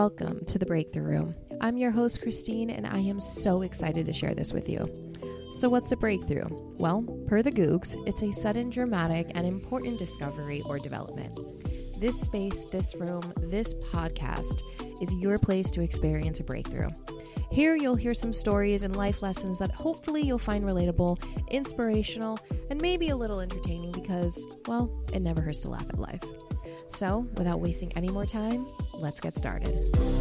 Breakthrough Room. I'm your host, Christine, and I am so excited to share this with you. So, what's a breakthrough? Well, per the Googs, it's a sudden, dramatic, and important discovery or development. This space, this room, this podcast is your place to experience a breakthrough. Here, you'll hear some stories and life lessons that hopefully you'll find relatable, inspirational, and maybe a little entertaining because, well, it never hurts to laugh at life. So, without wasting any more time, let's get started.